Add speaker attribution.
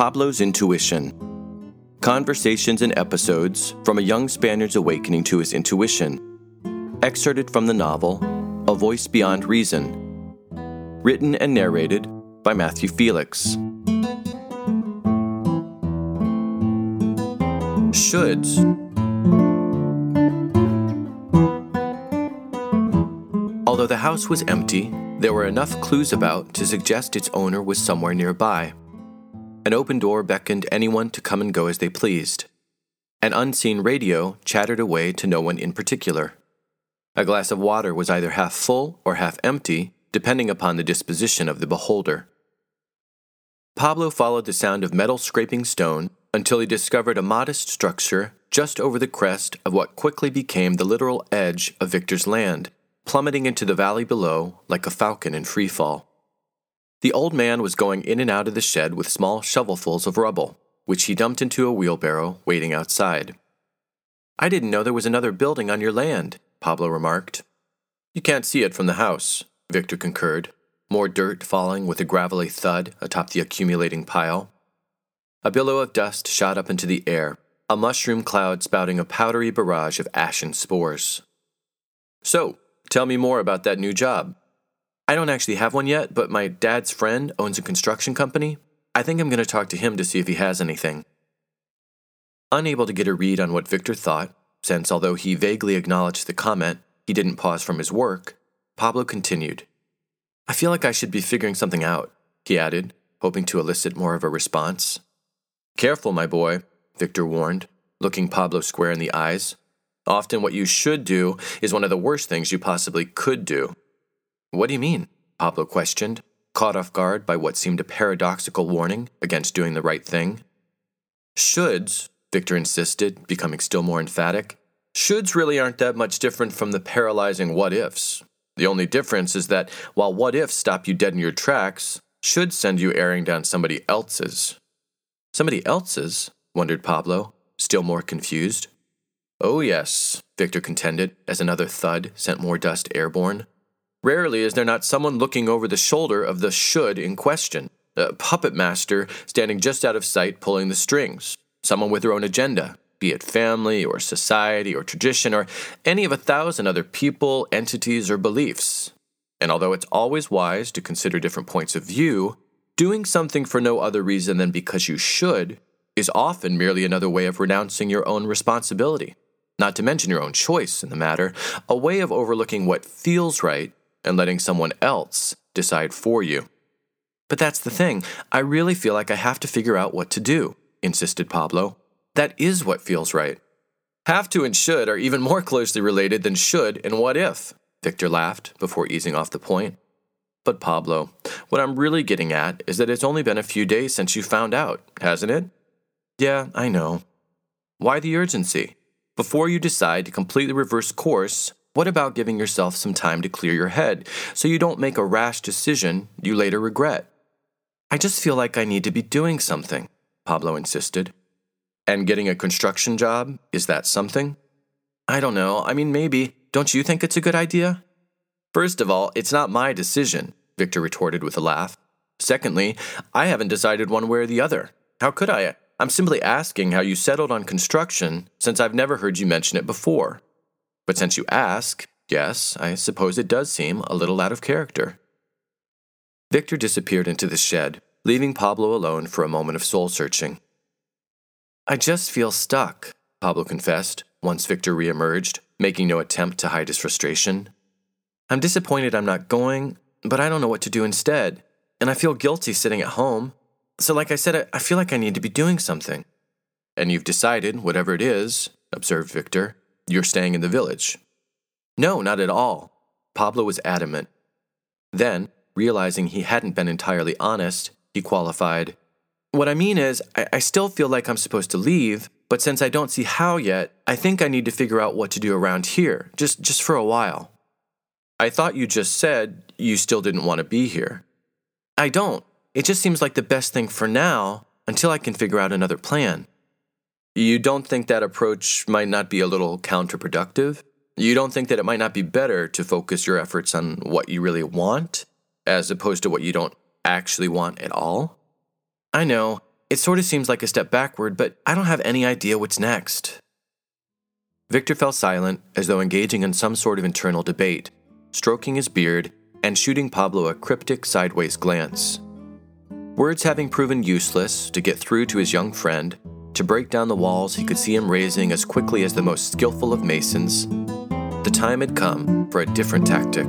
Speaker 1: Pablo's Intuition Conversations and Episodes from a Young Spaniard's Awakening to His Intuition. Excerpted from the novel A Voice Beyond Reason. Written and narrated by Matthew Felix. Shoulds. Although the house was empty, there were enough clues about to suggest its owner was somewhere nearby. An open door beckoned anyone to come and go as they pleased. An unseen radio chattered away to no one in particular. A glass of water was either half full or half empty, depending upon the disposition of the beholder. Pablo followed the sound of metal scraping stone until he discovered a modest structure just over the crest of what quickly became the literal edge of Victor's land, plummeting into the valley below like a falcon in free fall. The old man was going in and out of the shed with small shovelfuls of rubble, which he dumped into a wheelbarrow waiting outside. I didn't know there was another building on your land, Pablo remarked. You can't see it from the house, Victor concurred, more dirt falling with a gravelly thud atop the accumulating pile. A billow of dust shot up into the air, a mushroom cloud spouting a powdery barrage of ashen spores. So, tell me more about that new job. I don't actually have one yet, but my dad's friend owns a construction company. I think I'm going to talk to him to see if he has anything. Unable to get a read on what Victor thought, since although he vaguely acknowledged the comment, he didn't pause from his work, Pablo continued. I feel like I should be figuring something out, he added, hoping to elicit more of a response. Careful, my boy, Victor warned, looking Pablo square in the eyes. Often what you should do is one of the worst things you possibly could do. What do you mean? Pablo questioned, caught off guard by what seemed a paradoxical warning against doing the right thing. Shoulds, Victor insisted, becoming still more emphatic, shoulds really aren't that much different from the paralyzing what ifs. The only difference is that while what ifs stop you dead in your tracks, should send you airing down somebody else's. Somebody else's? wondered Pablo, still more confused. Oh, yes, Victor contended as another thud sent more dust airborne. Rarely is there not someone looking over the shoulder of the should in question, a puppet master standing just out of sight pulling the strings, someone with their own agenda, be it family or society or tradition or any of a thousand other people, entities, or beliefs. And although it's always wise to consider different points of view, doing something for no other reason than because you should is often merely another way of renouncing your own responsibility, not to mention your own choice in the matter, a way of overlooking what feels right and letting someone else decide for you. But that's the thing. I really feel like I have to figure out what to do, insisted Pablo. That is what feels right. Have to and should are even more closely related than should and what if, Victor laughed before easing off the point. But Pablo, what I'm really getting at is that it's only been a few days since you found out, hasn't it? Yeah, I know. Why the urgency? Before you decide to completely reverse course, what about giving yourself some time to clear your head so you don't make a rash decision you later regret? I just feel like I need to be doing something, Pablo insisted. And getting a construction job, is that something? I don't know. I mean, maybe. Don't you think it's a good idea? First of all, it's not my decision, Victor retorted with a laugh. Secondly, I haven't decided one way or the other. How could I? I'm simply asking how you settled on construction since I've never heard you mention it before. But since you ask, yes, I suppose it does seem a little out of character. Victor disappeared into the shed, leaving Pablo alone for a moment of soul searching. I just feel stuck, Pablo confessed, once Victor reemerged, making no attempt to hide his frustration. I'm disappointed I'm not going, but I don't know what to do instead, and I feel guilty sitting at home. So, like I said, I feel like I need to be doing something. And you've decided, whatever it is, observed Victor, you're staying in the village. No, not at all. Pablo was adamant. Then, realizing he hadn't been entirely honest, he qualified. What I mean is, I, I, still feel like I'm supposed to leave, but since I don't see how yet, I think I need to figure out what to do around here, just, just for a while. I thought you just said you still didn't want to be here. I don't. It just seems like the best thing for now until I can figure out another plan. You don't think that approach might not be a little counterproductive? You don't think that it might not be better to focus your efforts on what you really want as opposed to what you don't actually want at all? I know. It sort of seems like a step backward, but I don't have any idea what's next. Victor fell silent, as though engaging in some sort of internal debate, stroking his beard and shooting Pablo a cryptic sideways glance. Words having proven useless to get through to his young friend, to break down the walls he could see him raising as quickly as the most skillful of masons, the time had come for a different tactic.